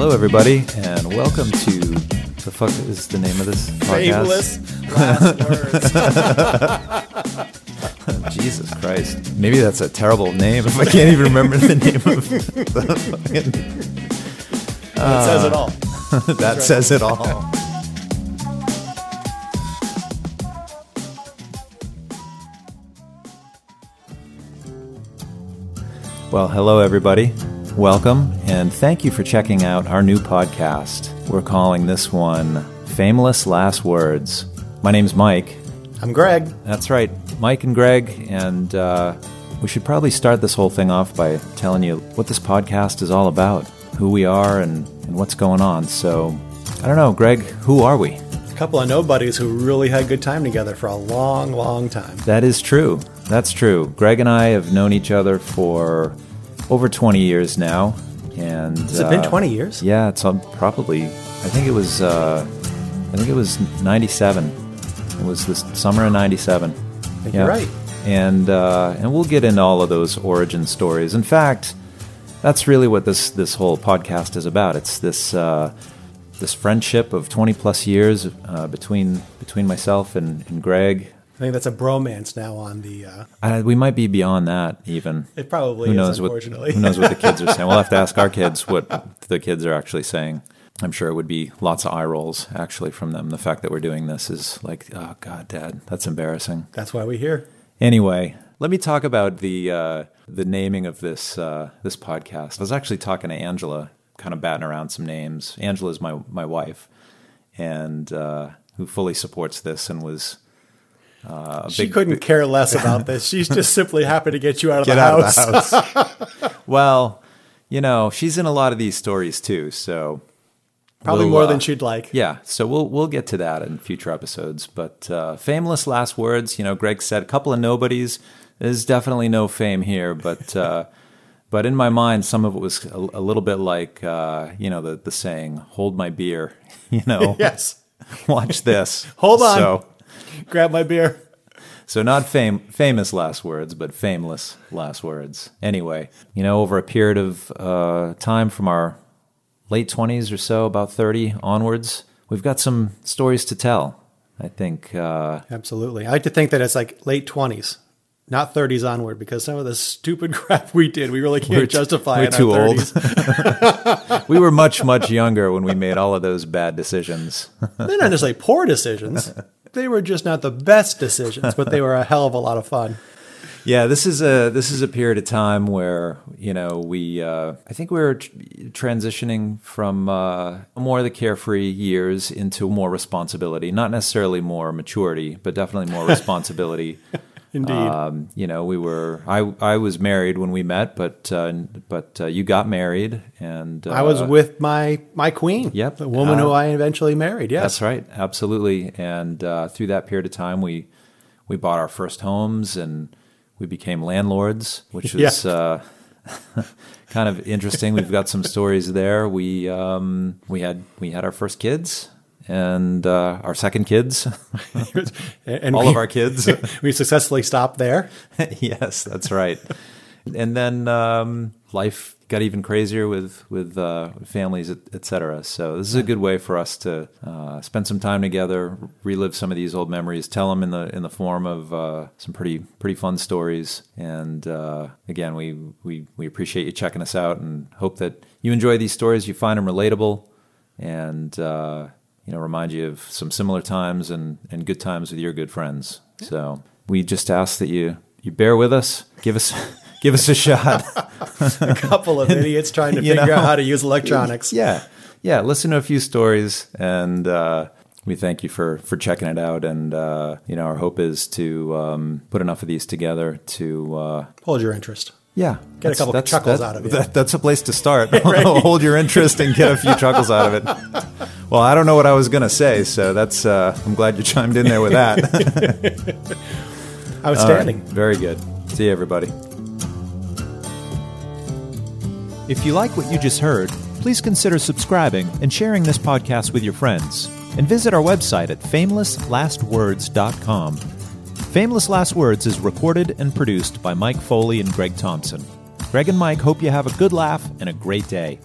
Hello, everybody, and welcome to the fuck is the name of this podcast? Famous last words. Jesus Christ! Maybe that's a terrible name if I can't even remember the name of the fucking. that says it all. that says it all. Well, hello, everybody. Welcome, and thank you for checking out our new podcast. We're calling this one Fameless Last Words. My name's Mike. I'm Greg. That's right, Mike and Greg, and uh, we should probably start this whole thing off by telling you what this podcast is all about, who we are, and, and what's going on. So, I don't know, Greg, who are we? A couple of nobodies who really had good time together for a long, long time. That is true. That's true. Greg and I have known each other for over 20 years now. And Has it been 20 years? Yeah, it's um, probably. I think it was. Uh, I think it was 97. It was the summer of 97. think you're right. And uh, and we'll get into all of those origin stories. In fact, that's really what this this whole podcast is about. It's this uh, this friendship of 20 plus years uh, between between myself and, and Greg. I think that's a bromance now on the. Uh, Uh, we might be beyond that even. it probably Who is, knows what unfortunately. Who knows what the kids are saying? We'll have to ask our kids what the kids are actually saying. I'm sure it would be lots of eye rolls actually from them. The fact that we're doing this is like, oh God, Dad, that's embarrassing. that's why we're here. Anyway, let me talk about the uh, the naming of this uh, this podcast. I was actually talking to Angela, kind of batting around some names. Angela is my my wife, and uh, who fully supports this and was uh, She big couldn't care less about this. She's just simply happy to get you out of get the out house. of the house. well, you know, she's in a lot of these stories too, so Probably we'll, more uh, than she'd like. Yeah, so we'll we'll get to that in future episodes. But uh, fameless last words. You know, Greg said a couple of nobodies. There's definitely no fame here, but uh, but in my mind, some of it was a, a little bit like uh, you know the the saying "Hold my beer." You know, Yes. watch this. Hold on. So, Grab my beer. so not fame, famous last words, but fameless last words. Anyway, you know, over a period of uh, time from our late 20s or so, about 30 onwards, we've got some stories to tell. I think, uh, Absolutely. I like to think that it's like late 20s, not 30s onward, because some of the stupid crap we did, we really can't We're t- justify we're in too our old. 30s. we were much, much younger when we made all of those bad decisions. They're not necessarily poor decisions. They were just not the best decisions, but they were a hell of a lot of fun. Yeah, this is a this is a period of time where you know we uh, I think we were tr- transitioning from uh, more of the carefree years into more responsibility. Not necessarily more maturity, but definitely more responsibility. Indeed. Um, you know, we were I I was married when we met, but uh, but uh, you got married, and uh, I was with my my queen. Yep. the woman who Uh, I eventually married. Yes, That's right, absolutely. And uh, through that period of time, we we bought our first homes and we became landlords, which was uh, kind of interesting. We've got some stories there. We um, we had we had our first kids and uh, our second kids, and all we, of our kids. we successfully stopped there. yes, that's right. And then um, life got even crazier with with uh, families, et, et cetera. So this is a good way for us to uh, spend some time together, relive some of these old memories, tell them in the in the form of uh, some pretty pretty fun stories. And uh, again, we, we we appreciate you checking us out, and hope that you enjoy these stories. You find them relatable, and uh, you know remind you of some similar times and and good times with your good friends. So we just ask that you you bear with us, give us. Give us a shot. A couple of idiots trying to figure know. out how to use electronics. yeah, yeah. Listen to a few stories, and uh, we thank you for for checking it out. And uh, you know, our hope is to um, put enough of these together to uh, Hold your interest. yeah, Get a couple chuckles out of it. That, that's a place to start. Hold your interest and get a few chuckles out of it. Well, I don't know what I was going to say, so that's. Uh, I'm glad you chimed in there with that. All right, Outstanding. very good. See you, everybody. If you like what you just heard, please consider subscribing and sharing this podcast with your friends. And visit our website at famelesslastwords.com. Fameless Last Words is recorded and produced by Mike Foley and Greg Thompson. Greg and Mike hope you have a good laugh and a great day.